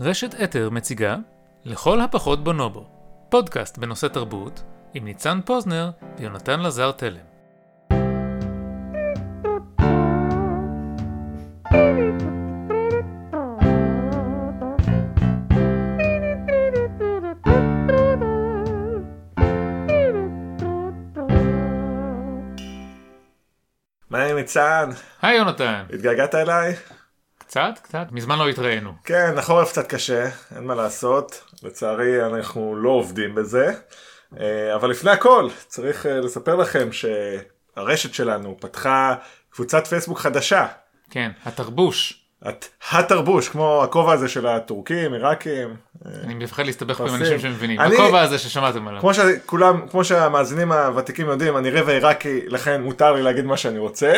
רשת אתר מציגה לכל הפחות בונובו, פודקאסט בנושא תרבות עם ניצן פוזנר ויונתן לזר תלם. מה עם ניצן? היי יונתן. התגעגעת אליי? קצת, קצת, מזמן לא התראינו. כן, החורף קצת קשה, אין מה לעשות. לצערי אנחנו לא עובדים בזה. אה, אבל לפני הכל, צריך אה, לספר לכם שהרשת שלנו פתחה קבוצת פייסבוק חדשה. כן, התרבוש. את התרבוש, כמו הכובע הזה של הטורקים, עיראקים. אני מפחד להסתבך פה עם. אנשים שמבינים. אני- הכובע הזה ששמעתם עליו. כמו שכולם, כמו שהמאזינים הוותיקים יודעים, אני רבע עיראקי, לכן מותר לי להגיד מה שאני רוצה.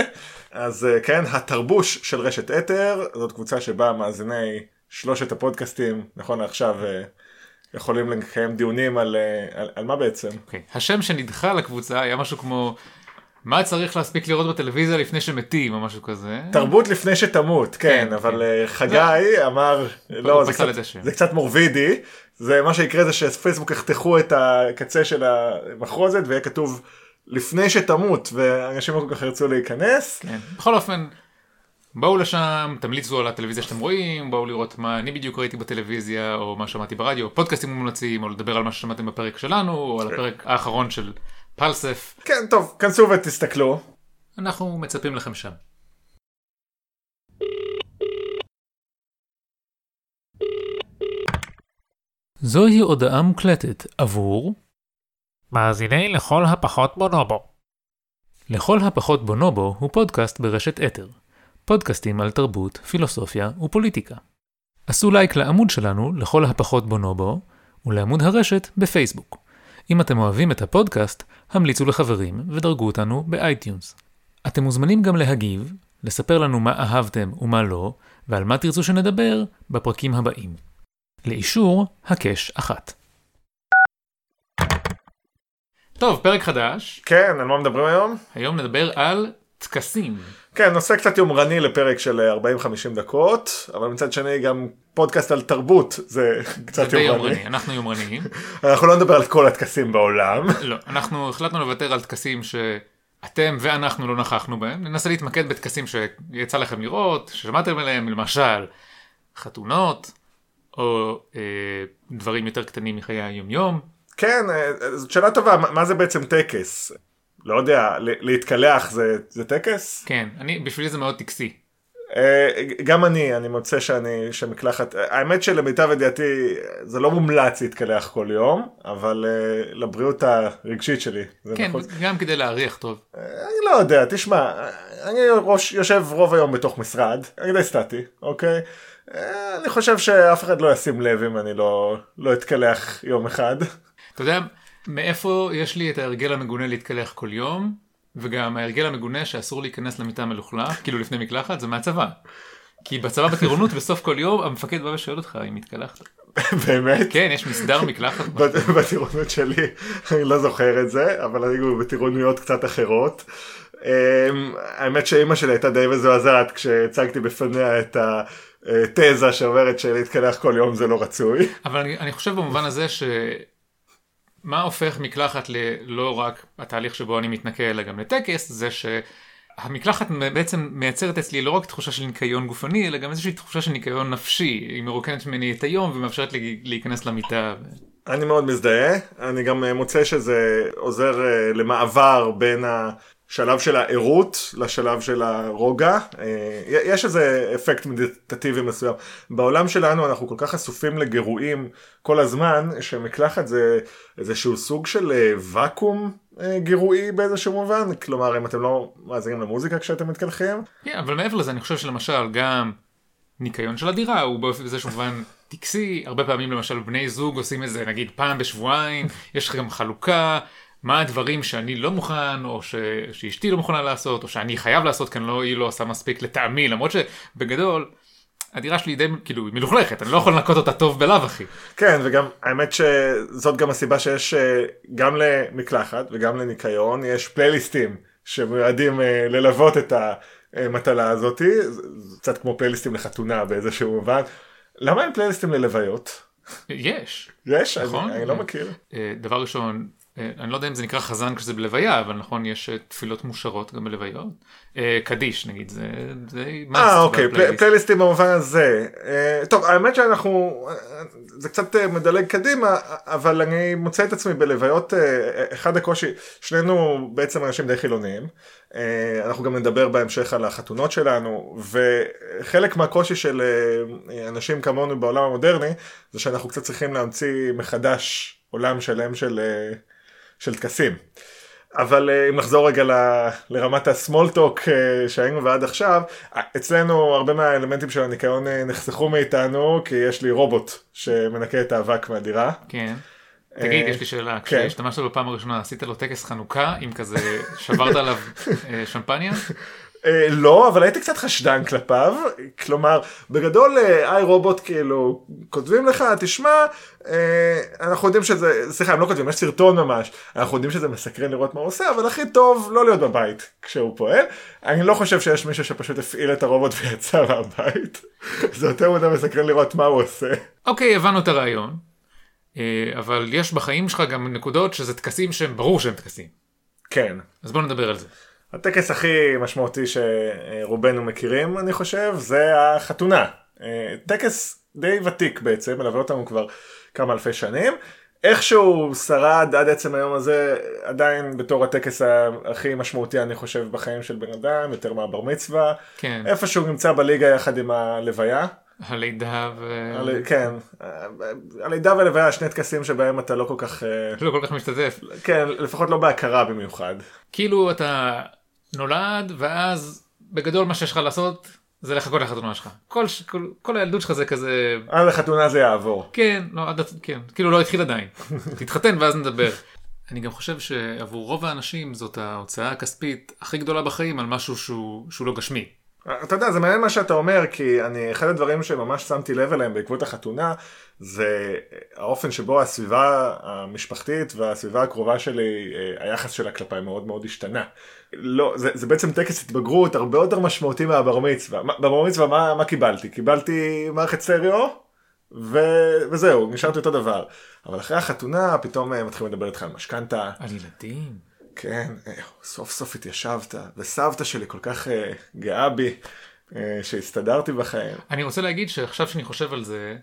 אז אה, כן, התרבוש של רשת אתר, זאת קבוצה שבה מאזיני שלושת הפודקאסטים, נכון לעכשיו, אה, יכולים לקיים דיונים על, אה, על, על מה בעצם. אוקיי. השם שנדחה לקבוצה היה משהו כמו מה צריך להספיק לראות בטלוויזיה לפני שמתים או משהו כזה. תרבות לפני שתמות, כן, כן, אבל כן. חגי אמר, לא, זה קצת. זה קצת מורבידי, זה מה שיקרה זה שפייסבוק יחתכו את הקצה של המחרוזת ויהיה כתוב לפני שתמות, ואנשים לא כל כך ירצו להיכנס. כן. בכל אופן, בואו לשם, תמליצו על הטלוויזיה שאתם רואים, בואו לראות מה אני בדיוק ראיתי בטלוויזיה, או מה שמעתי ברדיו, פודקאסטים מומלצים, או לדבר על מה ששמעתם בפרק שלנו, או על הפרק האחרון של פלסף. כן, טוב, כנסו ותסתכלו. אנחנו מצפים לכם שם. זוהי הודעה מוקלטת עבור מאזיני לכל הפחות בונובו. לכל הפחות בונובו הוא פודקאסט ברשת אתר. פודקאסטים על תרבות, פילוסופיה ופוליטיקה. עשו לייק לעמוד שלנו, לכל הפחות בונובו, ולעמוד הרשת בפייסבוק. אם אתם אוהבים את הפודקאסט, המליצו לחברים ודרגו אותנו באייטיונס. אתם מוזמנים גם להגיב, לספר לנו מה אהבתם ומה לא, ועל מה תרצו שנדבר בפרקים הבאים. לאישור, הקש אחת. טוב, פרק חדש. כן, על מה מדברים היום? היום נדבר על טקסים. כן, נושא קצת יומרני לפרק של אה, 40-50 דקות, אבל מצד שני גם פודקאסט על תרבות זה קצת יומרני. יומרני, אנחנו יומרניים. אנחנו לא נדבר על כל הטקסים בעולם. לא, אנחנו החלטנו לוותר על טקסים שאתם ואנחנו לא נכחנו בהם, ננסה להתמקד בטקסים שיצא לכם לראות, ששמעתם עליהם, למשל חתונות, או אה, דברים יותר קטנים מחיי היומיום. כן, אה, זאת שאלה טובה, מה- זה בעצם טקס? לא יודע, להתקלח זה, זה טקס? כן, אני, בשבילי זה מאוד טקסי. אה, גם אני, אני מוצא שאני, שמקלחת, האמת שלמיטב ידיעתי זה לא מומלץ להתקלח כל יום, אבל אה, לבריאות הרגשית שלי. זה כן, נכון. גם כדי להריח טוב. אני לא יודע, תשמע, אני ראש, יושב רוב היום בתוך משרד, אני די סטטי, אוקיי? אה, אני חושב שאף אחד לא ישים לב אם אני לא, לא אתקלח יום אחד. אתה יודע מאיפה יש לי את ההרגל המגונה להתקלח כל יום, וגם ההרגל המגונה שאסור להיכנס למיטה מלוכלך, כאילו לפני מקלחת, זה מהצבא. כי בצבא בטירונות בסוף כל יום המפקד בא ושואל אותך אם התקלחת. באמת? כן, יש מסדר מקלחת. בטירונות שלי, אני לא זוכר את זה, אבל היו בטירוניות קצת אחרות. אמ, האמת שאימא שלי הייתה די מזועזעת כשהצגתי בפניה את התזה שאומרת שלהתקלח כל יום זה לא רצוי. אבל אני, אני חושב במובן הזה ש... מה הופך מקלחת ללא רק התהליך שבו אני מתנקה אלא גם לטקס, זה שהמקלחת בעצם מייצרת אצלי לא רק תחושה של ניקיון גופני, אלא גם איזושהי תחושה של ניקיון נפשי. היא מרוקנת ממני את היום ומאפשרת לי להיכנס למיטה. אני מאוד מזדהה, אני גם מוצא שזה עוזר אה, למעבר בין השלב של הערות לשלב של הרוגע. אה, יש איזה אפקט מדיטטיבי מסוים. בעולם שלנו אנחנו כל כך חשופים לגירויים כל הזמן, שמקלחת זה איזשהו סוג של אה, ואקום אה, גירועי באיזשהו מובן. כלומר, אם אתם לא מאזינים למוזיקה כשאתם מתקלחים, כן, אבל מעבר לזה אני חושב שלמשל גם ניקיון של הדירה הוא באיזשהו מובן טקסי, הרבה פעמים למשל בני זוג עושים את זה נגיד פעם בשבועיים, יש לך גם חלוקה, מה הדברים שאני לא מוכן, או ש... שאשתי לא מוכנה לעשות, או שאני חייב לעשות כי לא, היא לא עושה מספיק לטעמי, למרות שבגדול הדירה שלי די כאילו היא מלוכלכת, אני לא יכול לנקות אותה טוב בלאו הכי. כן, וגם האמת שזאת גם הסיבה שיש אה, גם למקלחת וגם לניקיון, יש פלייליסטים שמיועדים אה, ללוות את המטלה הזאתי, קצת כמו פלייליסטים לחתונה באיזשהו מובן. למה אין פלייליסטים ללוויות? יש. יש? נכון. אני, אני לא מכיר. אה, דבר ראשון, אני לא יודע אם זה נקרא חזן כשזה בלוויה, אבל נכון, יש אה, תפילות מאושרות גם בלוויות. אה, קדיש נגיד, זה אה אוקיי, פלייליסטים במובן הזה. אה, טוב, האמת שאנחנו, אה, זה קצת אה, מדלג קדימה, אבל אני מוצא את עצמי בלוויות, אה, אחד הקושי, שנינו בעצם אנשים די חילוניים. אה, אנחנו גם נדבר בהמשך על החתונות שלנו, וחלק מהקושי של אה, אנשים כמונו בעולם המודרני, זה שאנחנו קצת צריכים להמציא מחדש עולם שלם של, אה, של טקסים. אבל אה, אם נחזור רגע ל- לרמת הסמולטוק שהיינו ועד עכשיו, אה, אצלנו הרבה מהאלמנטים של הניקיון אה, נחסכו מאיתנו, כי יש לי רובוט שמנקה את האבק מהדירה. כן. תגיד, אה, יש לי שאלה, כן. כשהשתמשת בפעם הראשונה, עשית לו טקס חנוכה עם כזה, שברת עליו אה, שמפניה? אה, לא, אבל הייתי קצת חשדן כלפיו, כלומר, בגדול אה, איי רובוט כאילו, כותבים לך, תשמע, אה, אנחנו יודעים שזה, סליחה, הם לא כותבים, יש סרטון ממש, אנחנו יודעים שזה מסקרן לראות מה הוא עושה, אבל הכי טוב לא להיות בבית כשהוא פועל. אני לא חושב שיש מישהו שפשוט הפעיל את הרובוט ויצא מהבית, זה יותר מדי מסקרן לראות מה הוא עושה. אוקיי, הבנו את הרעיון, אבל יש בחיים שלך גם נקודות שזה טקסים שהם ברור שהם טקסים. כן. אז בוא נדבר על זה. הטקס הכי משמעותי שרובנו מכירים, אני חושב, זה החתונה. אה, טקס די ותיק בעצם, מלווה אותנו כבר כמה אלפי שנים. איכשהו שרד עד עצם היום הזה, עדיין בתור הטקס הכי משמעותי, אני חושב, בחיים של בן אדם, יותר מהבר מצווה. כן, איפשהו נמצא בליגה יחד עם הלוויה. הלידה ו... על- כן, הלידה והלוויה, שני טקסים שבהם אתה לא כל כך, אה, לא כל כך משתתף. כן, לפחות לא בהכרה במיוחד. כאילו אתה נולד ואז בגדול מה שיש לך לעשות זה לחכות לחתונה שלך. כל, כל, כל הילדות שלך זה כזה עד לחתונה זה יעבור. כן, לא, עד, כן, כאילו לא התחיל עדיין. תתחתן ואז נדבר. אני גם חושב שעבור רוב האנשים זאת ההוצאה הכספית הכי גדולה בחיים על משהו שהוא, שהוא לא גשמי. אתה יודע, זה מעניין מה שאתה אומר, כי אני, אחד הדברים שממש שמתי לב אליהם בעקבות החתונה, זה האופן שבו הסביבה המשפחתית והסביבה הקרובה שלי, אה, היחס שלה כלפיי מאוד מאוד השתנה. לא, זה, זה בעצם טקס התבגרות הרבה יותר משמעותי מהבר מצווה. בבר מצווה מה, מה קיבלתי? קיבלתי מערכת סטריאו, ו... וזהו, נשארתי אותו דבר. אבל אחרי החתונה פתאום אה, מתחילים לדבר איתך על משכנתה. על ילדים. כן, אה, סוף סוף התיישבת, וסבתא שלי כל כך אה, גאה בי, אה, שהסתדרתי בחיים. אני רוצה להגיד שעכשיו שאני חושב על זה,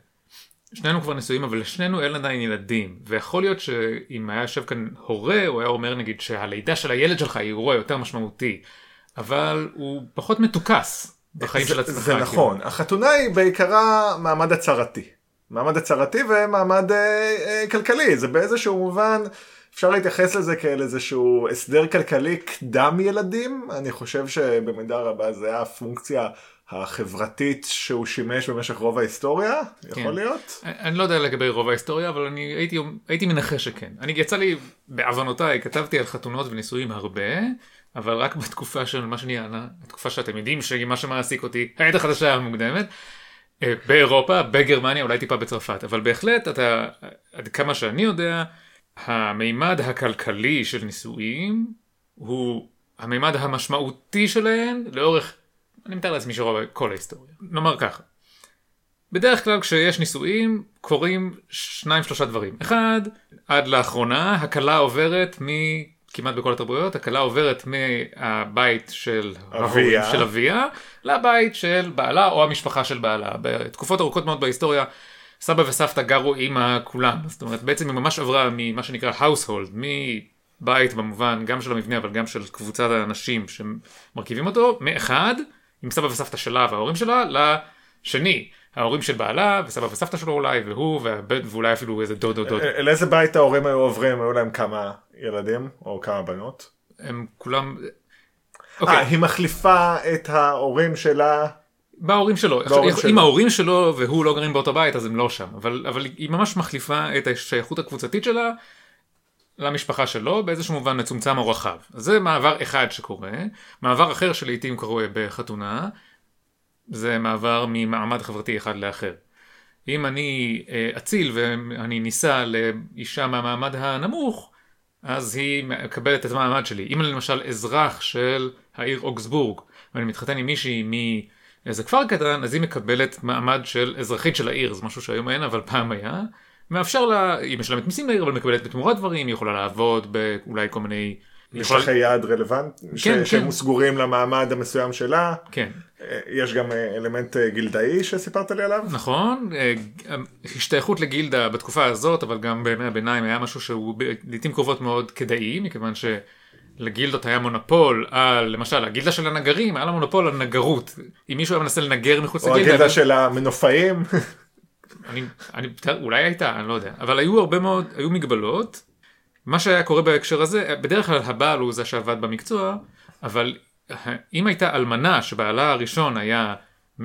שנינו כבר נשואים אבל לשנינו אין עדיין ילדים ויכול להיות שאם היה יושב כאן הורה הוא היה אומר נגיד שהלידה של הילד שלך היא אירוע יותר משמעותי אבל הוא פחות מתוכס בחיים זה, של עצמך. זה כאילו. נכון, החתונה היא בעיקרה מעמד הצהרתי. מעמד הצהרתי ומעמד אה, אה, כלכלי, זה באיזשהו מובן, אפשר להתייחס לזה כאל איזשהו הסדר כלכלי קדם ילדים, אני חושב שבמידה רבה זה היה הפונקציה החברתית שהוא שימש במשך רוב ההיסטוריה, יכול כן. להיות? אני לא יודע לגבי רוב ההיסטוריה אבל אני הייתי, הייתי מנחש שכן. אני יצא לי בעוונותיי כתבתי על חתונות ונישואים הרבה אבל רק בתקופה של מה שנהיה התקופה שאתם יודעים שמה שמעסיק אותי העת החדשה המוקדמת. אה, באירופה, בגרמניה, אולי טיפה בצרפת, אבל בהחלט אתה, עד כמה שאני יודע, המימד הכלכלי של נישואים הוא המימד המשמעותי שלהן לאורך, אני מתאר לעצמי שרוב כל ההיסטוריה. נאמר ככה, בדרך כלל כשיש נישואים קורים שניים שלושה דברים. אחד, עד לאחרונה הכלה עוברת מ... כמעט בכל התרבויות, הכלה עוברת מהבית של אביה. של אביה לבית של בעלה או המשפחה של בעלה. בתקופות ארוכות מאוד בהיסטוריה סבא וסבתא גרו עם כולם. זאת אומרת בעצם היא ממש עברה ממה שנקרא household, מבית במובן גם של המבנה אבל גם של קבוצת האנשים שמרכיבים אותו, מאחד עם סבא וסבתא שלה וההורים שלה לשני. ההורים של בעלה וסבא וסבתא שלו אולי והוא והבן ואולי אפילו איזה דוד או דוד. אל איזה בית ההורים היו עוברים? היו להם כמה ילדים או כמה בנות? הם כולם... אה, אוקיי, היא מחליפה את ההורים שלה. בהורים שלו. בהורים עכשיו, שלו. אם ההורים שלו והוא לא גרים באותו בית אז הם לא שם. אבל, אבל היא ממש מחליפה את השייכות הקבוצתית שלה למשפחה שלו באיזשהו מובן מצומצם או רחב. זה מעבר אחד שקורה. מעבר אחר שלעיתים קורה בחתונה, זה מעבר ממעמד חברתי אחד לאחר. אם אני אה, אציל ואני נישא לאישה מהמעמד הנמוך, אז היא מקבלת את המעמד שלי. אם אני למשל אזרח של העיר אוגסבורג, ואני מתחתן עם מישהי איזה כפר קטן, אז היא מקבלת מעמד של אזרחית של העיר, זה משהו שהיום אין, אבל פעם היה. מאפשר לה, היא משלמת מיסים לעיר, אבל מקבלת בתמורה דברים, היא יכולה לעבוד באולי כל מיני... יכולה- משטחי יעד רלוונט, ש- כן. שהם סגורים למעמד המסוים שלה. כן, אה, יש גם אה, אלמנט אה, גילדאי שסיפרת לי עליו. נכון, השתייכות לגילדה בתקופה הזאת, אבל גם בימי הביניים היה משהו שהוא לעיתים קרובות מאוד כדאי, מכיוון שלגילדות היה מונופול על, למשל, הגילדה של הנגרים, היה לה מונופול על נגרות. אם מישהו היה מנסה לנגר מחוץ או לגילדה, הגילדה של המנופאים. אני, אני, אולי הייתה, אני לא יודע, אבל היו הרבה מאוד, היו מגבלות. מה שהיה קורה בהקשר הזה, בדרך כלל הבעל הוא זה שעבד במקצוע, אבל אם הייתה אלמנה שבעלה הראשון היה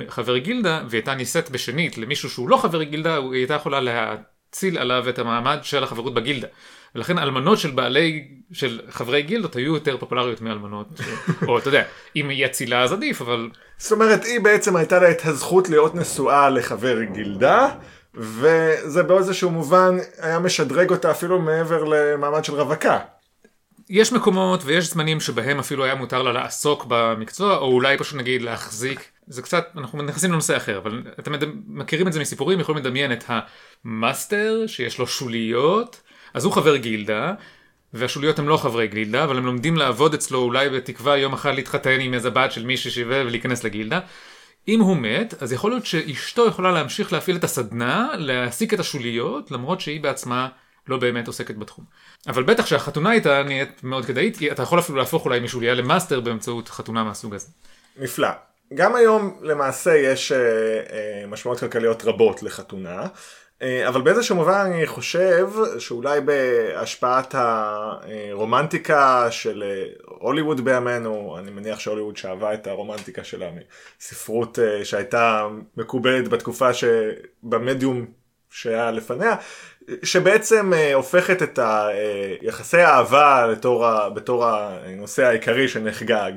חבר גילדה, והיא הייתה נישאת בשנית למישהו שהוא לא חבר גילדה, היא הייתה יכולה להציל עליו את המעמד של החברות בגילדה. ולכן אלמנות של בעלי, של חברי גילדות היו יותר פופולריות מאלמנות, או אתה יודע, אם היא אצילה אז עדיף, אבל זאת אומרת, היא בעצם הייתה לה את הזכות להיות נשואה לחבר גילדה, וזה באיזשהו מובן היה משדרג אותה אפילו מעבר למעמד של רווקה. יש מקומות ויש זמנים שבהם אפילו היה מותר לה לעסוק במקצוע, או אולי פשוט נגיד להחזיק, זה קצת, אנחנו נכנסים לנושא אחר, אבל אתם מכירים את זה מסיפורים, יכולים לדמיין את המאסטר שיש לו שוליות, אז הוא חבר גילדה, והשוליות הם לא חברי גילדה, אבל הם לומדים לעבוד אצלו אולי בתקווה יום אחד להתחתן עם איזה בת של מישהי חשובה ולהיכנס לגילדה. אם הוא מת, אז יכול להיות שאשתו יכולה להמשיך להפעיל את הסדנה, להעסיק את השוליות, למרות שהיא בעצמה לא באמת עוסקת בתחום. אבל בטח שהחתונה איתה נהיית מאוד כדאית, כי אתה יכול אפילו להפוך אולי משוליה למאסטר באמצעות חתונה מהסוג הזה. נפלא. גם היום למעשה יש אה, אה, משמעויות כלכליות רבות לחתונה, אבל באיזשהו מובן אני חושב שאולי בהשפעת הרומנטיקה של אה, הוליווד בימינו, אני מניח שהוליווד שאבה את הרומנטיקה שלה מספרות אה, שהייתה מקובלת בתקופה שבמדיום שהיה לפניה, שבעצם אה, הופכת את היחסי האהבה לתור, בתור הנושא העיקרי שנחגג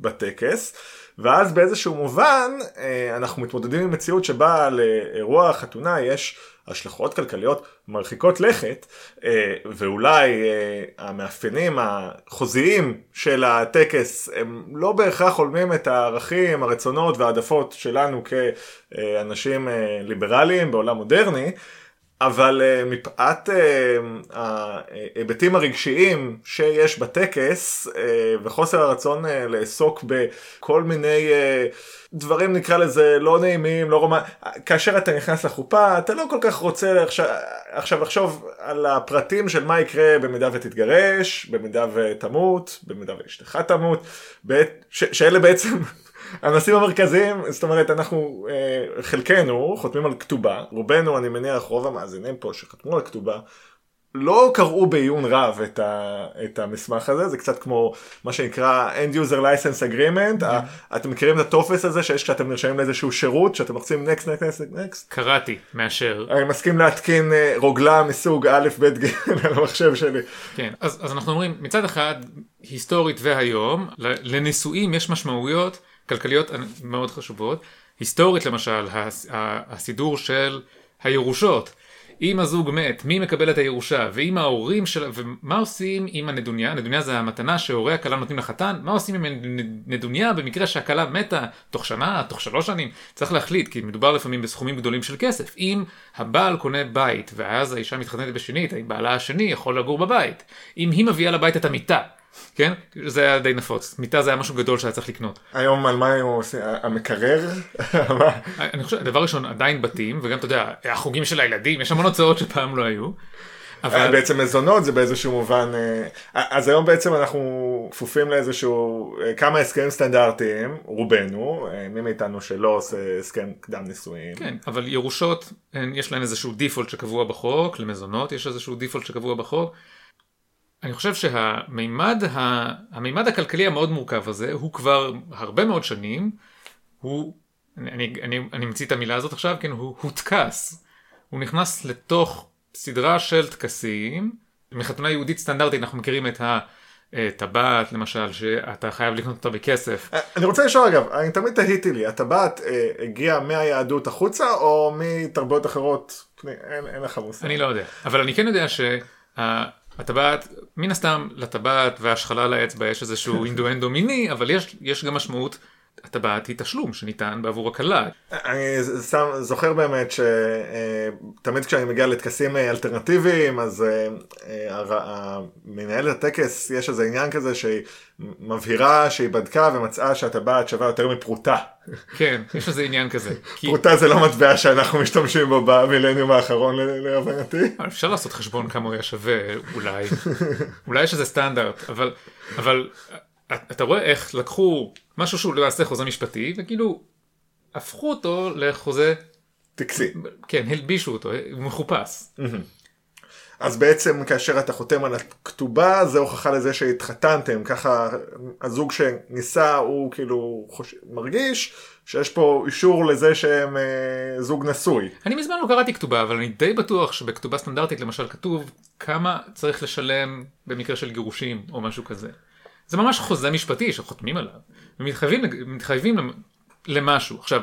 בטקס. ואז באיזשהו מובן אה, אנחנו מתמודדים עם מציאות שבה לאירוע החתונה יש השלכות כלכליות מרחיקות לכת אה, ואולי אה, המאפיינים החוזיים של הטקס הם לא בהכרח הולמים את הערכים, הרצונות והעדפות שלנו כאנשים אה, ליברליים בעולם מודרני. אבל uh, מפאת uh, ההיבטים הרגשיים שיש בטקס uh, וחוסר הרצון uh, לעסוק בכל מיני uh, דברים נקרא לזה לא נעימים, לא רומנ... כאשר אתה נכנס לחופה אתה לא כל כך רוצה עכשיו, עכשיו לחשוב על הפרטים של מה יקרה במידה ותתגרש, במידה ותמות, במידה ואשתך תמות. ש... שאלה בעצם הנושאים המרכזיים, זאת אומרת אנחנו אה, חלקנו חותמים על כתובה, רובנו אני מניח רוב המאזינים פה שחתמו על כתובה לא קראו בעיון רב את, ה, את המסמך הזה, זה קצת כמו מה שנקרא End User License Agreement, ה, אתם מכירים את הטופס הזה שיש כשאתם נרשמים לאיזשהו שירות, שאתם לוחצים Next, Next, Next, Next, קראתי, מאשר. אני מסכים להתקין אה, רוגלה מסוג א', ב', ג' על המחשב שלי. כן, אז, אז אנחנו אומרים, מצד אחד, היסטורית והיום, לנישואים יש משמעויות כלכליות מאוד חשובות. היסטורית למשל, הסידור של הירושות. אם הזוג מת, מי מקבל את הירושה, ואם ההורים של... ומה עושים עם הנדוניה? נדוניה זה המתנה שהורי הכלה נותנים לחתן, מה עושים עם הנדוניה במקרה שהכלה מתה תוך שנה, תוך שלוש שנים? צריך להחליט, כי מדובר לפעמים בסכומים גדולים של כסף. אם הבעל קונה בית, ואז האישה מתחתנת בשנית, האם בעלה השני יכול לגור בבית? אם היא מביאה לבית את המיטה, כן? זה היה די נפוץ. מיטה זה היה משהו גדול שהיה צריך לקנות. היום על מה הם עושים? המקרר? אני חושב, דבר ראשון, עדיין בתים, וגם, אתה יודע, החוגים של הילדים, יש המון הוצאות שפעם לא היו. אבל בעצם מזונות זה באיזשהו מובן, אה, אז היום בעצם אנחנו כפופים לאיזשהו, אה, כמה הסכמים סטנדרטיים, רובנו, אה, מי מאיתנו שלא עושה הסכם קדם נישואין. כן, אבל ירושות, יש להן איזשהו דיפולט שקבוע בחוק, למזונות יש איזשהו דיפולט שקבוע בחוק. אני חושב שהמימד ה... המימד הכלכלי המאוד מורכב הזה, הוא כבר הרבה מאוד שנים, הוא, אני, אני, אני, ממציא את המילה הזאת עכשיו, כן, הוא הוטכס. הוא נכנס לתוך סדרה של טקסים, מחתונה יהודית סטנדרטית אנחנו מכירים את הטבעת למשל, שאתה חייב לקנות אותה בכסף. אה, אני רוצה לשאול אגב, אני תמיד תהיתי לי, הטבעת אה, הגיעה מהיהדות החוצה או מתרבויות אחרות? אין, אין לך מושג. אני לא יודע, אבל אני כן יודע שהטבעת, מן הסתם לטבעת והשחלה לאצבע יש איזשהו אינדואנדו מיני, אבל יש, יש גם משמעות הטבעת היא תשלום שניתן בעבור הכלה. אני שם, זוכר באמת שתמיד כשאני מגיע לטקסים אלטרנטיביים, אז אה, מנהלת הטקס, יש איזה עניין כזה שהיא מבהירה שהיא בדקה ומצאה שהטבעת שווה יותר מפרוטה. כן, יש איזה עניין כזה. פרוטה זה לא מטבע שאנחנו משתמשים בו במילניום האחרון להבנתי. אפשר לעשות חשבון כמה הוא היה שווה אולי, אולי יש איזה סטנדרט, אבל, אבל אתה רואה איך לקחו משהו שהוא למעשה חוזה משפטי וכאילו הפכו אותו לחוזה, טקסי. כן, הלבישו אותו, הוא מחופש. אז בעצם כאשר אתה חותם על הכתובה זה הוכחה לזה שהתחתנתם ככה הזוג שנישא הוא כאילו חוש... מרגיש שיש פה אישור לזה שהם אה, זוג נשוי. אני מזמן לא קראתי כתובה, אבל אני די בטוח שבכתובה סטנדרטית למשל כתוב כמה צריך לשלם במקרה של גירושים או משהו כזה. זה ממש חוזה משפטי שחותמים עליו, ומתחייבים מתחייבים למשהו. עכשיו,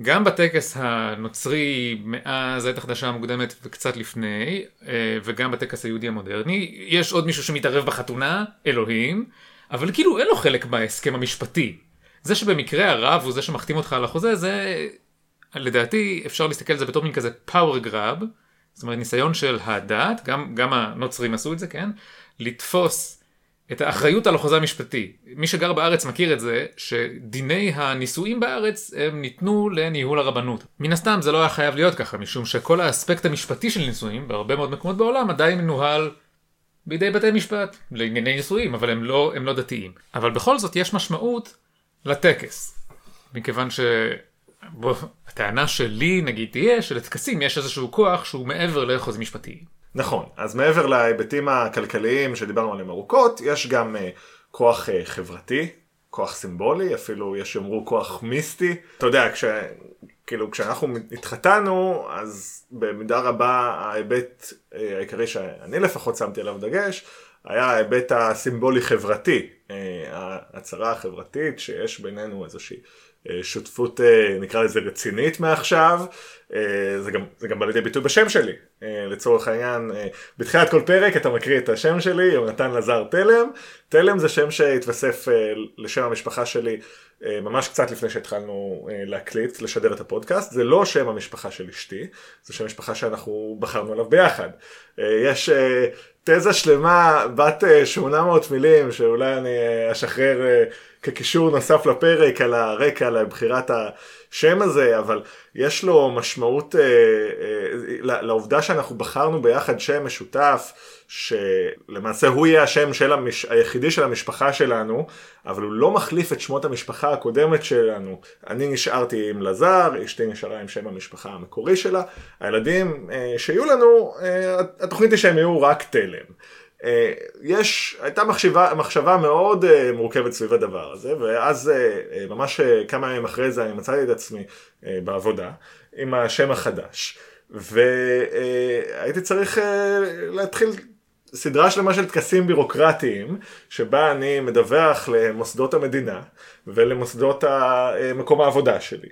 גם בטקס הנוצרי מאז העת החדשה המוקדמת וקצת לפני, אה, וגם בטקס היהודי המודרני, יש עוד מישהו שמתערב בחתונה, אלוהים, אבל כאילו אין לו חלק בהסכם המשפטי. זה שבמקרה הרב הוא זה שמחתים אותך על החוזה, זה לדעתי אפשר להסתכל על זה בתור מין כזה power grab, זאת אומרת ניסיון של הדת, גם, גם הנוצרים עשו את זה, כן? לתפוס את האחריות על החוזה המשפטי. מי שגר בארץ מכיר את זה, שדיני הנישואים בארץ הם ניתנו לניהול הרבנות. מן הסתם זה לא היה חייב להיות ככה, משום שכל האספקט המשפטי של נישואים, בהרבה מאוד מקומות בעולם, עדיין מנוהל בידי בתי משפט, לענייני נישואים, אבל הם לא, הם לא דתיים. אבל בכל זאת יש משמעות לטקס. מכיוון ש... בוא, הטענה שלי נגיד תהיה שלטקסים יש איזשהו כוח שהוא מעבר לחוזה משפטי. נכון, אז מעבר להיבטים הכלכליים שדיברנו עליהם ארוכות, יש גם uh, כוח uh, חברתי, כוח סימבולי, אפילו יש יאמרו כוח מיסטי. אתה יודע, כש, כאילו, כשאנחנו התחתנו, אז במידה רבה ההיבט uh, העיקרי שאני לפחות שמתי עליו דגש, היה ההיבט הסימבולי חברתי, uh, ההצהרה החברתית שיש בינינו איזושהי שותפות נקרא לזה רצינית מעכשיו, זה גם, זה גם בא לידי ביטוי בשם שלי, לצורך העניין, בתחילת כל פרק אתה מקריא את השם שלי, יונתן לזר תלם, תלם זה שם שהתווסף לשם המשפחה שלי ממש קצת לפני שהתחלנו להקליט, לשדר את הפודקאסט, זה לא שם המשפחה של אשתי, זה שם המשפחה שאנחנו בחרנו עליו ביחד. יש תזה שלמה בת 800 מילים שאולי אני אשחרר כקישור נוסף לפרק על הרקע לבחירת השם הזה, אבל יש לו משמעות אה, אה, לעובדה שאנחנו בחרנו ביחד שם משותף, שלמעשה הוא יהיה השם של המש... היחידי של המשפחה שלנו, אבל הוא לא מחליף את שמות המשפחה הקודמת שלנו. אני נשארתי עם לזר, אשתי נשארה עם שם המשפחה המקורי שלה, הילדים אה, שיהיו לנו, אה, התוכנית היא שהם יהיו רק תלם. יש, הייתה מחשבה, מחשבה מאוד מורכבת סביב הדבר הזה, ואז ממש כמה ימים אחרי זה אני מצאתי את עצמי בעבודה עם השם החדש, והייתי צריך להתחיל סדרה שלמה של טקסים בירוקרטיים, שבה אני מדווח למוסדות המדינה ולמוסדות מקום העבודה שלי.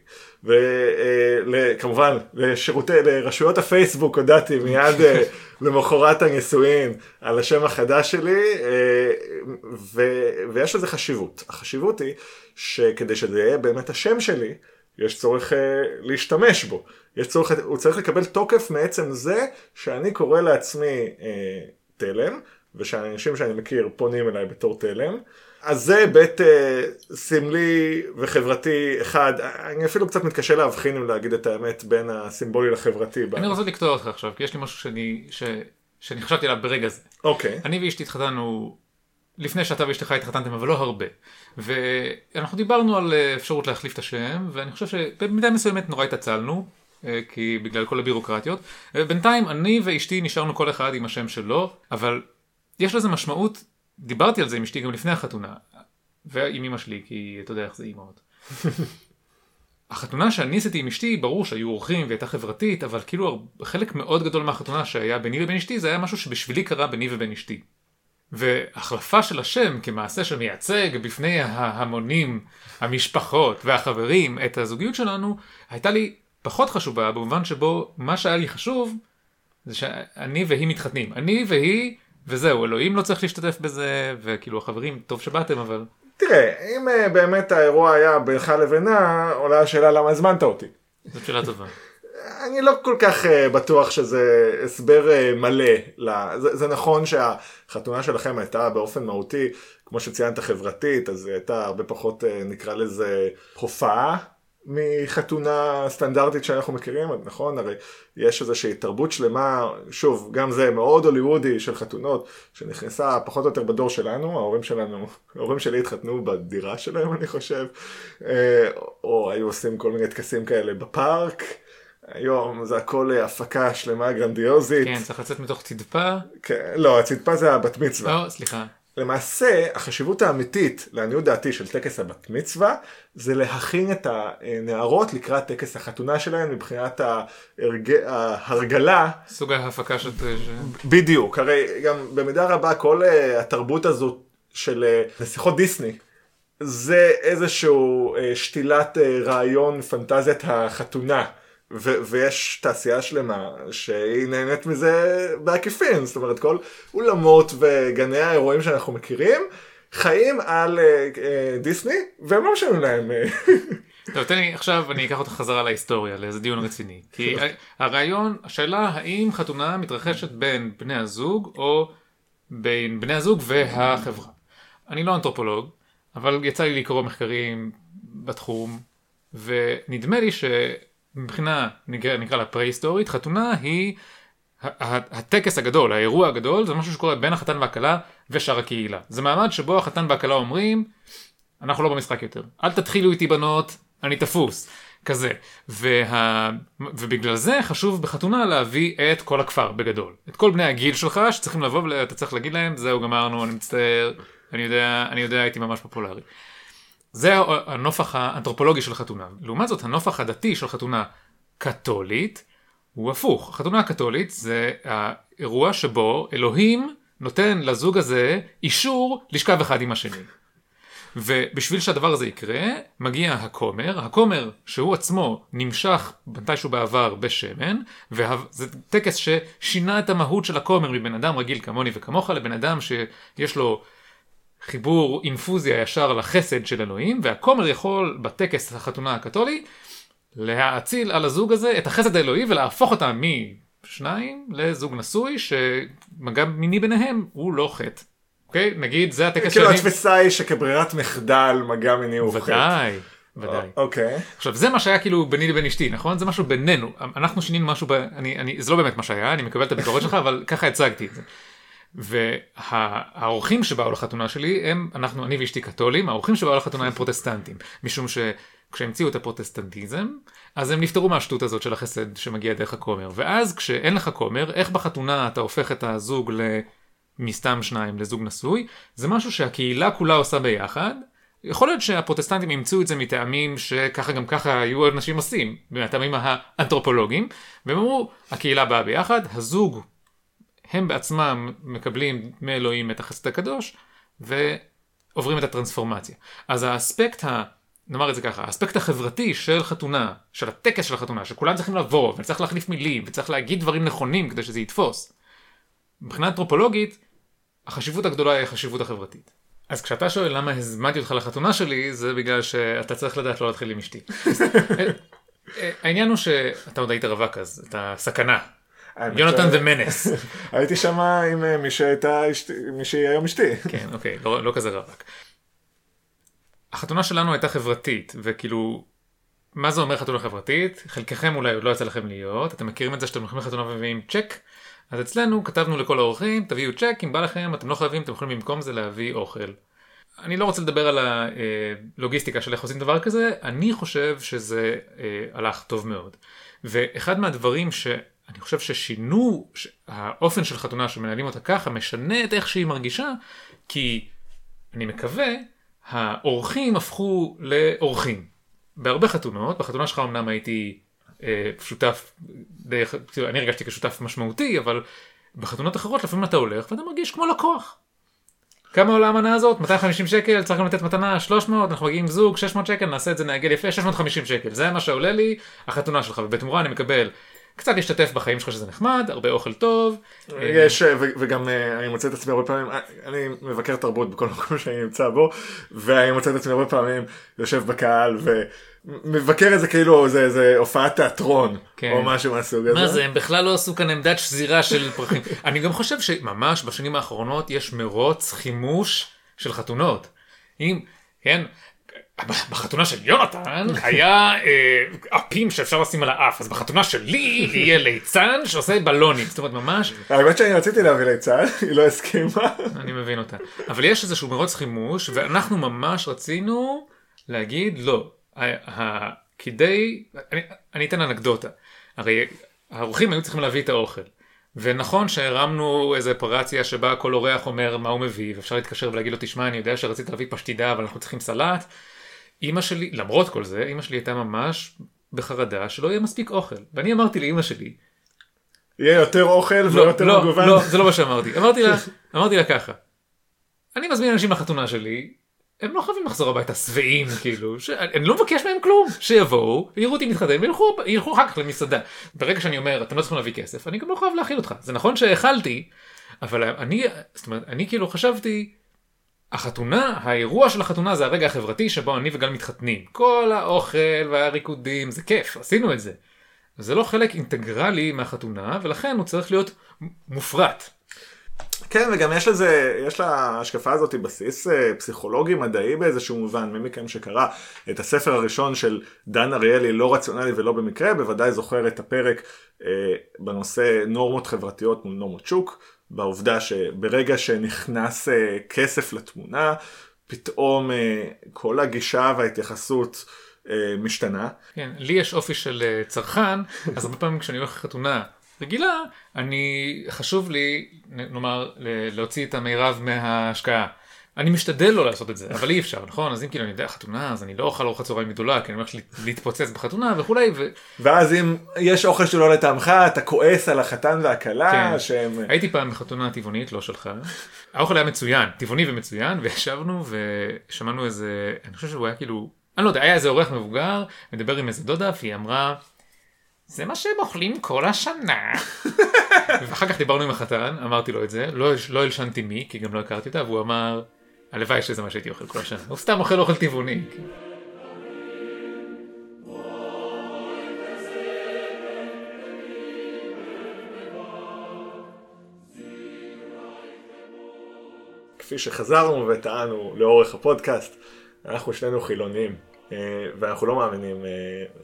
וכמובן, לשירותי, לרשויות הפייסבוק הודעתי מיד למחרת הנישואין על השם החדש שלי, ו, ויש לזה חשיבות. החשיבות היא שכדי שזה יהיה באמת השם שלי, יש צורך להשתמש בו. יש צורך, הוא צריך לקבל תוקף מעצם זה שאני קורא לעצמי תלם, ושהאנשים שאני מכיר פונים אליי בתור תלם. אז זה היבט אה, סמלי וחברתי אחד, אני אפילו קצת מתקשה להבחין אם להגיד את האמת בין הסימבולי לחברתי. אני רוצה לקטוע אותך עכשיו, כי יש לי משהו שאני, ש, שאני חשבתי עליו ברגע זה. אוקיי. אני ואשתי התחתנו לפני שאתה ואשתך התחתנתם, אבל לא הרבה. ואנחנו דיברנו על אפשרות להחליף את השם, ואני חושב שבמידה מסוימת נורא התעצלנו. כי בגלל כל הבירוקרטיות. בינתיים אני ואשתי נשארנו כל אחד עם השם שלו, אבל יש לזה משמעות, דיברתי על זה עם אשתי גם לפני החתונה, ועם אמא שלי, כי אתה יודע איך זה אימהות. החתונה שאני עשיתי עם אשתי, ברור שהיו אורחים והייתה חברתית, אבל כאילו חלק מאוד גדול מהחתונה שהיה ביני ובין אשתי, זה היה משהו שבשבילי קרה ביני ובין אשתי. והחלפה של השם כמעשה שמייצג בפני ההמונים, המשפחות והחברים את הזוגיות שלנו, הייתה לי פחות חשובה במובן שבו מה שהיה לי חשוב זה שאני והיא מתחתנים. אני והיא וזהו, אלוהים לא צריך להשתתף בזה, וכאילו החברים, טוב שבאתם אבל... תראה, אם אה, באמת האירוע היה בינך לבינה, עולה השאלה למה הזמנת אותי. זאת שאלה טובה. אני לא כל כך uh, בטוח שזה הסבר uh, מלא. לה. זה, זה נכון שהחתונה שלכם הייתה באופן מהותי, כמו שציינת חברתית, אז היא הייתה הרבה פחות, uh, נקרא לזה, הופעה מחתונה סטנדרטית שאנחנו מכירים, נכון? הרי יש איזושהי תרבות שלמה, שוב, גם זה מאוד הוליוודי של חתונות, שנכנסה פחות או יותר בדור שלנו, ההורים שלנו, ההורים שלי התחתנו בדירה שלהם אני חושב, או היו עושים כל מיני טקסים כאלה בפארק. היום זה הכל אה, הפקה שלמה גרנדיוזית. כן, צריך לצאת מתוך צדפה. כן, לא, הצדפה זה הבת מצווה. לא, סליחה. למעשה, החשיבות האמיתית, לעניות דעתי, של טקס הבת מצווה, זה להכין את הנערות לקראת טקס החתונה שלהן מבחינת ההרג... ההרגלה. סוג ההפקה של... בדיוק, הרי גם במידה רבה כל אה, התרבות הזו של אה, נסיכות דיסני, זה איזשהו שתילת רעיון פנטזיית החתונה. ו- ויש תעשייה שלמה שהיא נהנית מזה בעקיפין, זאת אומרת כל אולמות וגני האירועים שאנחנו מכירים חיים על uh, uh, דיסני והם לא משלמים להם. אה. טוב, תן לי, עכשיו אני אקח אותך חזרה להיסטוריה, לאיזה דיון רציני. כי הרעיון, השאלה האם חתונה מתרחשת בין בני הזוג או בין בני הזוג והחברה. אני לא אנתרופולוג, אבל יצא לי לקרוא מחקרים בתחום, ונדמה לי ש... מבחינה נקרא, נקרא לה פרה-היסטורית, חתונה היא הטקס הגדול, האירוע הגדול, זה משהו שקורה בין החתן והכלה ושאר הקהילה. זה מעמד שבו החתן והכלה אומרים, אנחנו לא במשחק יותר. אל תתחילו איתי בנות, אני תפוס. כזה. וה... ובגלל זה חשוב בחתונה להביא את כל הכפר בגדול. את כל בני הגיל שלך שצריכים לבוא ואתה צריך להגיד להם, זהו גמרנו, אני מצטער, אני יודע, אני יודע, הייתי ממש פופולרי. זה הנופח האנתרופולוגי של חתונה. לעומת זאת, הנופח הדתי של חתונה קתולית הוא הפוך. חתונה הקתולית זה האירוע שבו אלוהים נותן לזוג הזה אישור לשכב אחד עם השני. ובשביל שהדבר הזה יקרה, מגיע הכומר, הכומר שהוא עצמו נמשך מתישהו בעבר בשמן, וזה טקס ששינה את המהות של הכומר מבן אדם רגיל כמוני וכמוך לבן אדם שיש לו חיבור אינפוזיה ישר לחסד של אלוהים, והכומר יכול בטקס החתונה הקתולי להאציל על הזוג הזה את החסד האלוהי ולהפוך אותם משניים לזוג נשוי שמגע מיני ביניהם הוא לא חטא. אוקיי? נגיד זה הטקס כאילו התפיסה היא שכברירת מחדל מגע מיני הוא חטא. ודאי. ודאי. אוקיי. עכשיו זה מה שהיה כאילו ביני לבין אשתי נכון זה משהו בינינו אנחנו שינינו משהו ב... אני, אני, זה לא באמת מה שהיה אני מקבל את הביקורת שלך אבל ככה הצגתי את זה. והאורחים שבאו לחתונה שלי הם, אנחנו, אני ואשתי קתולים, האורחים שבאו לחתונה הם פרוטסטנטים, משום שכשהמציאו את הפרוטסטנטיזם, אז הם נפטרו מהשטות הזאת של החסד שמגיע דרך הכומר, ואז כשאין לך כומר, איך בחתונה אתה הופך את הזוג מסתם שניים לזוג נשוי, זה משהו שהקהילה כולה עושה ביחד. יכול להיות שהפרוטסטנטים ימצאו את זה מטעמים שככה גם ככה היו אנשים עושים, מהטעמים האנתרופולוגיים, והם אמרו, הקהילה באה ביחד, הזוג הם בעצמם מקבלים מאלוהים את החסד הקדוש ועוברים את הטרנספורמציה. אז האספקט ה... נאמר את זה ככה, האספקט החברתי של חתונה, של הטקס של החתונה, שכולם צריכים לבוא וצריך להחליף מילים וצריך להגיד דברים נכונים כדי שזה יתפוס. מבחינה אנתרופולוגית, החשיבות הגדולה היא החשיבות החברתית. אז כשאתה שואל למה הזמנתי אותך לחתונה שלי, זה בגלל שאתה צריך לדעת לא להתחיל עם אשתי. העניין הוא שאתה עוד היית רווק אז, אתה סכנה. יונתן דה מנס. הייתי שם עם אה, מי שהייתה מי שהיא היום אשתי. כן, אוקיי, לא, לא כזה רווק. החתונה שלנו הייתה חברתית, וכאילו, מה זה אומר חתונה חברתית? חלקכם אולי עוד לא יצא לכם להיות, אתם מכירים את זה שאתם הולכים לחתונה ומביאים צ'ק? אז אצלנו כתבנו לכל האורחים, תביאו צ'ק, אם בא לכם, אתם לא חייבים, אתם יכולים במקום זה להביא אוכל. אני לא רוצה לדבר על הלוגיסטיקה של איך עושים דבר כזה, אני חושב שזה אה, הלך טוב מאוד. ואחד מהדברים ש... אני חושב ששינו, האופן של חתונה שמנהלים אותה ככה, משנה את איך שהיא מרגישה, כי אני מקווה, האורחים הפכו לאורחים. בהרבה חתונות, בחתונה שלך אמנם הייתי אה, שותף, דרך, אני הרגשתי כשותף משמעותי, אבל בחתונות אחרות לפעמים אתה הולך ואתה מרגיש כמו לקוח. כמה עולה המנה הזאת? 250 שקל, צריך גם לתת מתנה 300, אנחנו מגיעים זוג, 600 שקל, נעשה את זה נעגל יפה, 650 שקל. זה מה שעולה לי החתונה שלך, ובתמורה אני מקבל קצת להשתתף בחיים שלך שזה נחמד, הרבה אוכל טוב. אה, יש, ו- וגם אה, אני מוצא את עצמי הרבה פעמים, אה, אני מבקר תרבות בכל מקום שאני נמצא בו, ואני מוצא את עצמי הרבה פעמים יושב בקהל ומבקר את זה כאילו זה, זה הופעת תיאטרון, כן. או משהו מהסוג הזה. מה זה, הם בכלל לא עשו כאן עמדת שזירה של פרחים. אני גם חושב שממש בשנים האחרונות יש מרוץ חימוש של חתונות. אם, כן, בחתונה של יונתן היה אה, אפים שאפשר לשים על האף, אז בחתונה שלי יהיה ליצן שעושה בלונים. זאת אומרת, ממש, האמת שאני רציתי להביא ליצן, היא לא הסכימה. אני מבין אותה. אבל יש איזשהו מרוץ חימוש, ואנחנו ממש רצינו להגיד לא. כדי, אני, אני אתן אנקדוטה. הרי האורחים היו צריכים להביא את האוכל. ונכון שהרמנו איזה אופרציה שבה כל אורח אומר מה הוא מביא, ואפשר להתקשר ולהגיד לו, תשמע, אני יודע שרצית להביא פשטידה, אבל אנחנו צריכים סלט. אימא שלי, למרות כל זה, אימא שלי הייתה ממש בחרדה שלא יהיה מספיק אוכל. ואני אמרתי לאימא שלי, יהיה יותר אוכל ויותר לא, מגוון. לא, זה לא מה שאמרתי. אמרתי לה, אמרתי לה ככה, אני מזמין אנשים לחתונה שלי, הם לא חייבים לחזור הביתה שבעים, כאילו, ש... אני לא מבקש מהם כלום, שיבואו, יראו אותי מתחתן וילכו ילכו אחר כך למסעדה. ברגע שאני אומר, אתם לא צריכים להביא כסף, אני גם לא חייב להאכיל אותך. זה נכון שהאכלתי, אבל אני, זאת אומרת, אני כאילו חשבתי, החתונה, האירוע של החתונה זה הרגע החברתי שבו אני וגל מתחתנים. כל האוכל והריקודים, זה כיף, עשינו את זה. זה לא חלק אינטגרלי מהחתונה, ולכן הוא צריך להיות מופרט. כן, וגם יש לזה, יש להשקפה הזאת בסיס אה, פסיכולוגי מדעי באיזשהו מובן, מי מכם שקרא את הספר הראשון של דן אריאלי, לא רציונלי ולא במקרה, בוודאי זוכר את הפרק אה, בנושא נורמות חברתיות מול נורמות שוק, בעובדה שברגע שנכנס אה, כסף לתמונה, פתאום אה, כל הגישה וההתייחסות אה, משתנה. כן, לי יש אופי של צרכן, אז הרבה פעמים כשאני הולך לחתונה רגילה, אני, חשוב לי, נאמר, להוציא את המירב מההשקעה. אני משתדל לא לעשות את זה, אבל אי אפשר, נכון? אז אם כאילו אני יודע חתונה, אז אני לא אוכל ארוחת צהריים גדולה, כי אני הולך לה- להתפוצץ בחתונה וכולי, ו... ואז אם יש אוכל שלא לטעמך, אתה כועס על החתן והכלה, כן. שהם... הייתי פעם בחתונה טבעונית, לא שלך. האוכל היה מצוין, טבעוני ומצוין, וישבנו ושמענו איזה, אני חושב שהוא היה כאילו, אני לא יודע, היה איזה אורח מבוגר, מדבר עם איזה דודה, והיא אמרה, זה מה שהם אוכלים כל השנה. ואחר כך דיברנו עם החתן, אמרתי לו את זה, לא, לא הלשנתי מי, כי גם לא הכרתי אותה, והוא אמר, הלוואי שזה מה שהייתי אוכל כל השנה. הוא סתם אוכל אוכל טבעוני. כפי שחזרנו וטענו לאורך הפודקאסט, אנחנו שנינו חילונים, אה, ואנחנו לא מאמינים אה,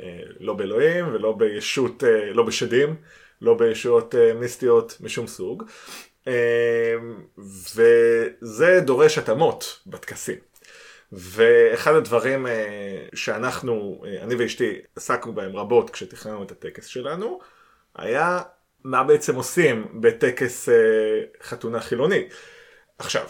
אה, לא באלוהים ולא בישות, לא בשדים, לא בישויות מיסטיות משום סוג, וזה דורש התאמות בטקסים. ואחד הדברים אה, שאנחנו, אה, אני ואשתי, עסקנו בהם רבות כשתכננו את הטקס שלנו, היה מה בעצם עושים בטקס אה, חתונה חילוני. עכשיו,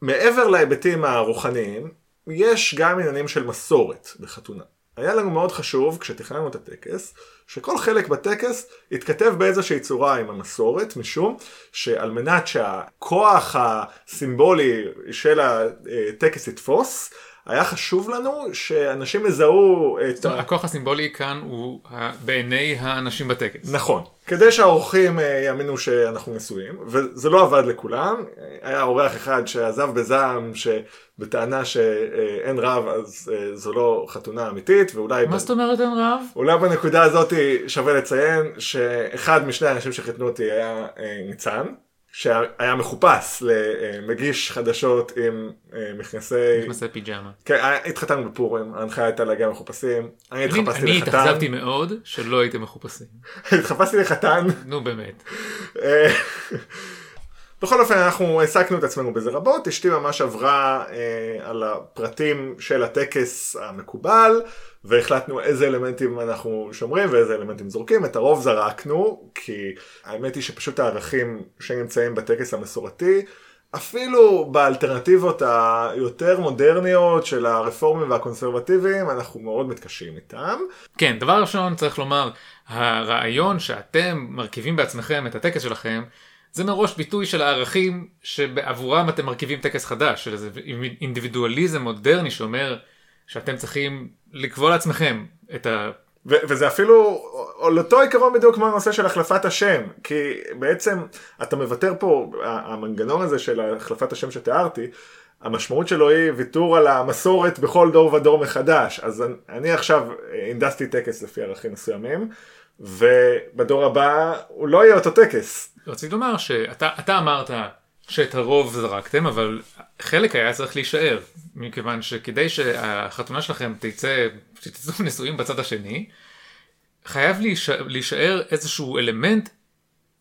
מעבר להיבטים הרוחניים, יש גם עניינים של מסורת בחתונה. היה לנו מאוד חשוב, כשתכננו את הטקס, שכל חלק בטקס יתכתב באיזושהי צורה עם המסורת, משום שעל מנת שהכוח הסימבולי של הטקס יתפוס, היה חשוב לנו שאנשים יזהו את... טוב, הכוח הסימבולי כאן הוא ה- בעיני האנשים בטקס. נכון. כדי שהאורחים אה, יאמינו שאנחנו נשואים, וזה לא עבד לכולם. היה אורח אחד שעזב בזעם, שבטענה שאין רב אז אה, זו לא חתונה אמיתית, ואולי... מה זאת אומרת אין רב? אולי בנקודה הזאת שווה לציין שאחד משני האנשים שחיתנו אותי היה אה, ניצן, שהיה מחופש למגיש חדשות עם אה, מכנסי... מכנסי פיג'מה. כן, היה- התחתנו בפורים, ההנחיה הייתה להגיע מחופשים. אני אני התחפשתי אני לחתן. התאכזבתי מאוד שלא הייתם מחופשים. התחפשתי לחתן. נו באמת. אה, בכל אופן אנחנו העסקנו את עצמנו בזה רבות, אשתי ממש עברה אה, על הפרטים של הטקס המקובל והחלטנו איזה אלמנטים אנחנו שומרים ואיזה אלמנטים זורקים, את הרוב זרקנו כי האמת היא שפשוט הערכים שנמצאים בטקס המסורתי אפילו באלטרנטיבות היותר מודרניות של הרפורמים והקונסרבטיביים אנחנו מאוד מתקשים איתם. כן, דבר ראשון צריך לומר, הרעיון שאתם מרכיבים בעצמכם את הטקס שלכם, זה מראש ביטוי של הערכים שבעבורם אתם מרכיבים טקס חדש, של איזה אינדיבידואליזם מודרני שאומר שאתם צריכים לקבוע לעצמכם את ה... ו- וזה אפילו על אותו עיקרון בדיוק כמו הנושא של החלפת השם, כי בעצם אתה מוותר פה, המנגנון הזה של החלפת השם שתיארתי, המשמעות שלו היא ויתור על המסורת בכל דור ודור מחדש. אז אני עכשיו הנדסתי טקס לפי ערכים מסוימים, ובדור הבא הוא לא יהיה אותו טקס. רציתי לומר שאתה אמרת שאת הרוב זרקתם, אבל חלק היה צריך להישאר, מכיוון שכדי שהחתונה שלכם תצא, שתצאו נשואים בצד השני, חייב להישאר איזשהו אלמנט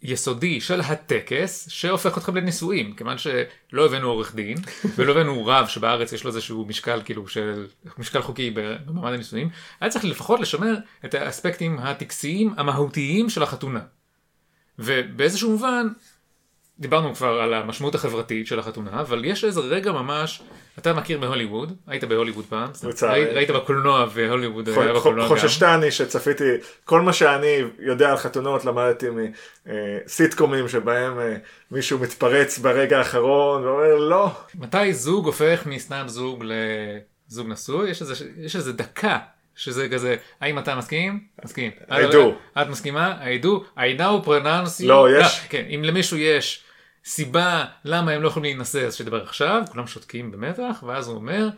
יסודי של הטקס שהופך אתכם לנישואים כיוון שלא הבאנו עורך דין ולא הבאנו רב שבארץ יש לו איזשהו משקל כאילו של משקל חוקי במעמד הנישואים היה צריך לפחות לשמר את האספקטים הטקסיים המהותיים של החתונה. ובאיזשהו מובן דיברנו כבר על המשמעות החברתית של החתונה, אבל יש איזה רגע ממש, אתה מכיר מהוליווד, היית בהוליווד פעם, ראית, ראית בקולנוע והוליווד היה בקולנוע גם. חוששתני שצפיתי, כל מה שאני יודע על חתונות למדתי מסיטקומים שבהם אה, מישהו מתפרץ ברגע האחרון ואומר לא. מתי זוג הופך מסתם זוג לזוג נשוי? יש איזה, יש איזה דקה שזה כזה, האם אתה מסכים? מסכים. I do. את מסכימה? I do. I now pronounce you. לא, יש. כן, אם למישהו יש סיבה למה הם לא יכולים להינשא אז שידבר עכשיו, כולם שותקים במתח, ואז הוא אומר,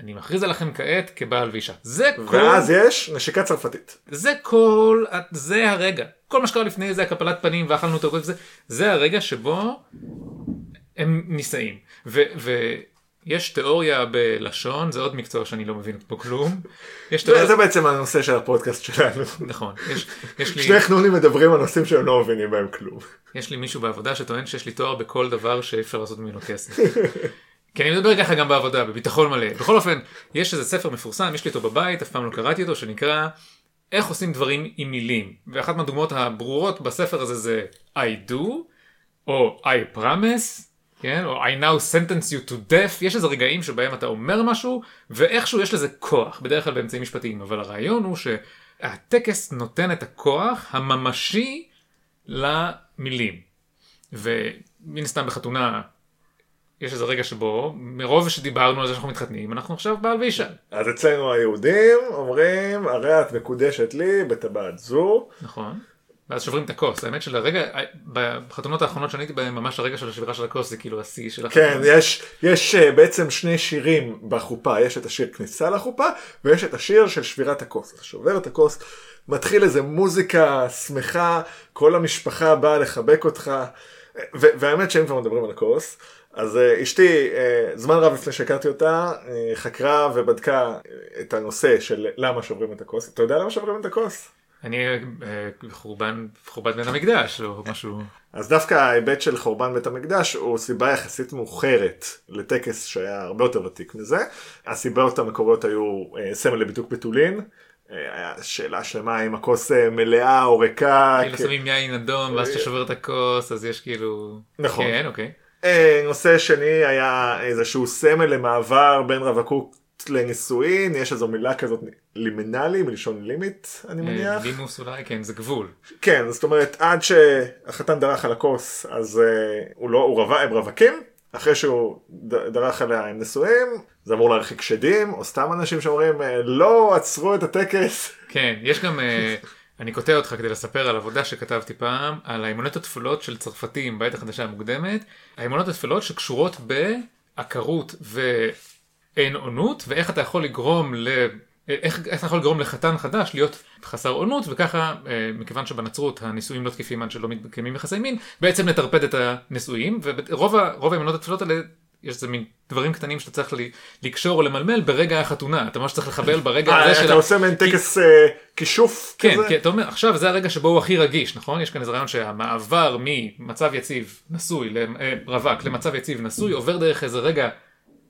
אני מכריז עליכם כעת כבעל ואישה. זה כל... ואז יש נשיקה צרפתית. זה כל, זה הרגע. כל מה שקרה לפני זה הקפלת פנים ואכלנו את הכל זה, זה הרגע שבו הם נישאים. ויש תיאוריה בלשון, זה עוד מקצוע שאני לא מבין פה כלום. תיאוריה... זה בעצם הנושא של הפודקאסט שלנו. נכון. יש, יש לי... שני חנונים מדברים על נושאים שהם לא מבינים בהם כלום. יש לי מישהו בעבודה שטוען שיש לי תואר בכל דבר שאי אפשר לעשות ממנו כסף. כי אני מדבר ככה גם בעבודה, בביטחון מלא. בכל אופן, יש איזה ספר מפורסם, יש לי אותו בבית, אף פעם לא קראתי אותו, שנקרא איך עושים דברים עם מילים. ואחת מהדוגמאות הברורות בספר הזה זה I do, או I promise, כן? או I now sentence you to death, יש איזה רגעים שבהם אתה אומר משהו, ואיכשהו יש לזה כוח, בדרך כלל באמצעים משפטיים, אבל הרעיון הוא שהטקס נותן את הכוח הממשי למילים. ומן הסתם בחתונה יש איזה רגע שבו מרוב שדיברנו על זה שאנחנו מתחתנים אנחנו עכשיו בעל ואישה. אז אצלנו היהודים אומרים הרי את מקודשת לי בטבעת זו. נכון. ואז שוברים את הכוס האמת של הרגע בחתונות האחרונות שאני הייתי בהן ממש הרגע של השבירה של הכוס זה כאילו השיא של החתונה. כן יש יש אה, בעצם שני שירים בחופה יש את השיר כניסה לחופה ויש את השיר של שבירת הכוס. אתה שובר את הכוס מתחיל איזה מוזיקה שמחה כל המשפחה באה לחבק אותך והאמת שהם כבר מדברים על הכוס. אז uh, אשתי, זמן רב לפני שהכרתי אותה, חקרה ובדקה את הנושא של למה שוברים את הכוס. אתה יודע למה שוברים את הכוס? אני חורבן, חורבן בית המקדש או משהו. אז דווקא ההיבט של חורבן בית המקדש הוא סיבה יחסית מאוחרת לטקס שהיה הרבה יותר ותיק מזה. הסיבות המקוריות היו סמל לבידוק בתולין. היה שאלה שלמה אם הכוס מלאה או ריקה. כאילו שמים יין אדום ואז אתה שובר את הכוס אז יש כאילו. נכון. כן אוקיי. אה, נושא שני היה איזשהו סמל למעבר בין רווקות לנישואין, יש איזו מילה כזאת לימינלי מלשון לימיט אני אה, מניח. לימוס אולי כן זה גבול. כן זאת אומרת עד שהחתן דרך על הכוס אז uh, הוא לא, הוא רווק, הם רווקים, אחרי שהוא דרך עליה הם נשואים, זה אמור להרחיק שדים או סתם אנשים שאומרים לא עצרו את הטקס. כן יש גם. אני קוטע אותך כדי לספר על עבודה שכתבתי פעם על האמונות התפלות של צרפתים בעת החדשה המוקדמת. האמונות התפלות שקשורות בעקרות ואין עונות ואיך אתה יכול לגרום ל... איך, איך אתה יכול לגרום לחתן חדש להיות חסר עונות וככה אה, מכיוון שבנצרות הנישואים לא תקפים עד שלא מתקיימים יחסי מין בעצם לטרפד את הנישואים ורוב האמונות התפלות האלה יש איזה מין דברים קטנים שאתה צריך לקשור או למלמל ברגע החתונה אתה ממש צריך לחבל ברגע אה, הזה של... אתה עושה מעין טקס אה, כישוף כן, כזה? כן, אתה אומר עכשיו זה הרגע שבו הוא הכי רגיש נכון יש כאן איזה רעיון שהמעבר ממצב יציב נשוי לרווק למצב יציב נשוי עובר דרך איזה רגע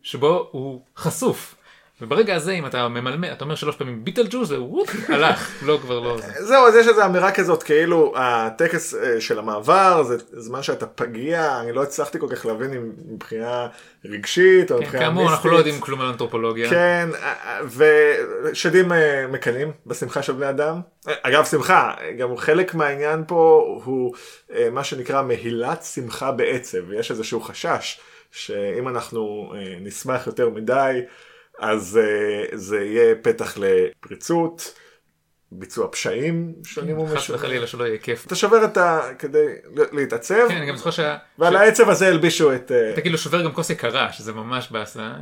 שבו הוא חשוף וברגע הזה אם אתה ממלמל אתה אומר שלוש פעמים ביטל ג'וז ווופ הלך לא כבר לא זהו אז יש איזה אמירה כזאת כאילו הטקס אה, של המעבר זה זמן שאתה פגיע אני לא הצלחתי כל כך להבין אם מבחינה רגשית או כן, מבחינה מיסטית. כאמור אנחנו לא יודעים כלום על אנתרופולוגיה. כן אה, אה, ושדים מקנאים בשמחה של בני אדם אגב שמחה גם חלק מהעניין פה הוא מה שנקרא מהילת שמחה בעצב יש איזשהו חשש שאם אנחנו נשמח יותר מדי. אז uh, זה יהיה פתח לפריצות ביצוע פשעים שונים חס ומשונים. וחלילה שלא יהיה כיף. אתה שובר את ה... כדי להתעצב, כן, אני גם זוכר שה... ועל העצב הזה הלבישו את... אה, אתה כאילו שובר גם כוס יקרה, שזה ממש באסה.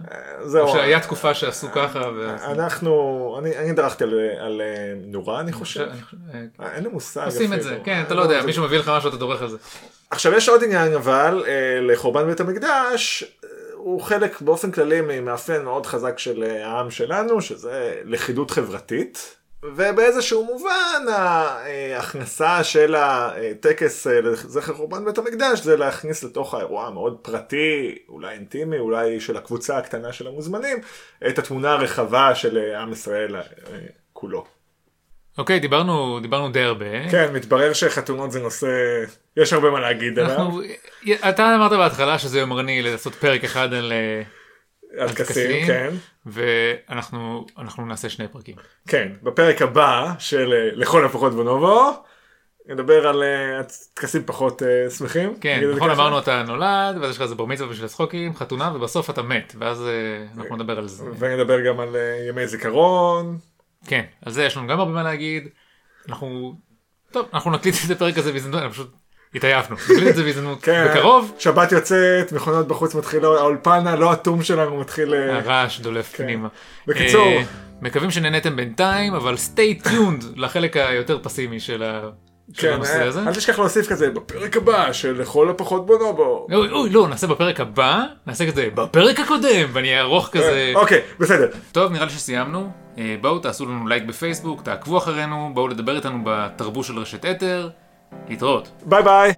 זהו. או שהיה תקופה שעשו ככה. אנחנו, אני, אני דרכתי על, על אה, נורה אני חושב, אה, אה, אין לי מושג עושים את זה. כן, אתה אה, לא יודע, מישהו מביא לך משהו, אתה דורך על זה. עכשיו יש עוד עניין אבל אה, לחורבן בית המקדש אה, הוא חלק באופן כללי ממאפיין מאוד חזק של אה, העם שלנו שזה לכידות חברתית ובאיזשהו מובן ההכנסה של הטקס אה, לזכר חורבן בית המקדש זה להכניס לתוך האירוע המאוד פרטי אולי אינטימי אולי של הקבוצה הקטנה של המוזמנים את התמונה הרחבה של אה, עם ישראל אה, כולו. אוקיי, דיברנו דיברנו די הרבה. כן מתברר שחתונות זה נושא יש הרבה מה להגיד עליו. אתה אמרת בהתחלה שזה יומרני לעשות פרק אחד על... אה, טקסים. טקסים, כן. ואנחנו אנחנו נעשה שני פרקים. כן, בפרק הבא של אה, לכל הפחות בונובו, נדבר על אה, טקסים פחות אה, שמחים. כן, נכון. אמרנו אתה נולד, ואז יש לך איזה בר מצווה בשביל הצחוקים, חתונה, ובסוף אתה מת, ואז אה, אנחנו נדבר על זה. ונדבר גם על אה, ימי זיכרון. כן, על זה יש לנו גם הרבה מה להגיד. אנחנו... טוב, אנחנו נקליט את הפרק הזה אנחנו פשוט התעייפנו. נקליט את זה בהזדמנות כן, בקרוב. שבת יוצאת, מכונות בחוץ מתחילות, האולפן הלא אטום שלנו מתחיל... אה, הרעש דולף פנימה. בקיצור. אה, מקווים שנהניתם בינתיים, אבל stay tuned לחלק היותר פסימי של ה- כן, הנושא אה, הזה. אל תשכח להוסיף כזה בפרק הבא של לכל הפחות בונובו. אוי, אוי, לא, נעשה בפרק הבא, נעשה כזה בפרק הקודם, ואני אערוך כזה. אוקיי, בסדר. טוב, נראה לי שסיימנו. בואו תעשו לנו לייק בפייסבוק, תעקבו אחרינו, בואו לדבר איתנו בטרבו של רשת אתר. להתראות. ביי ביי.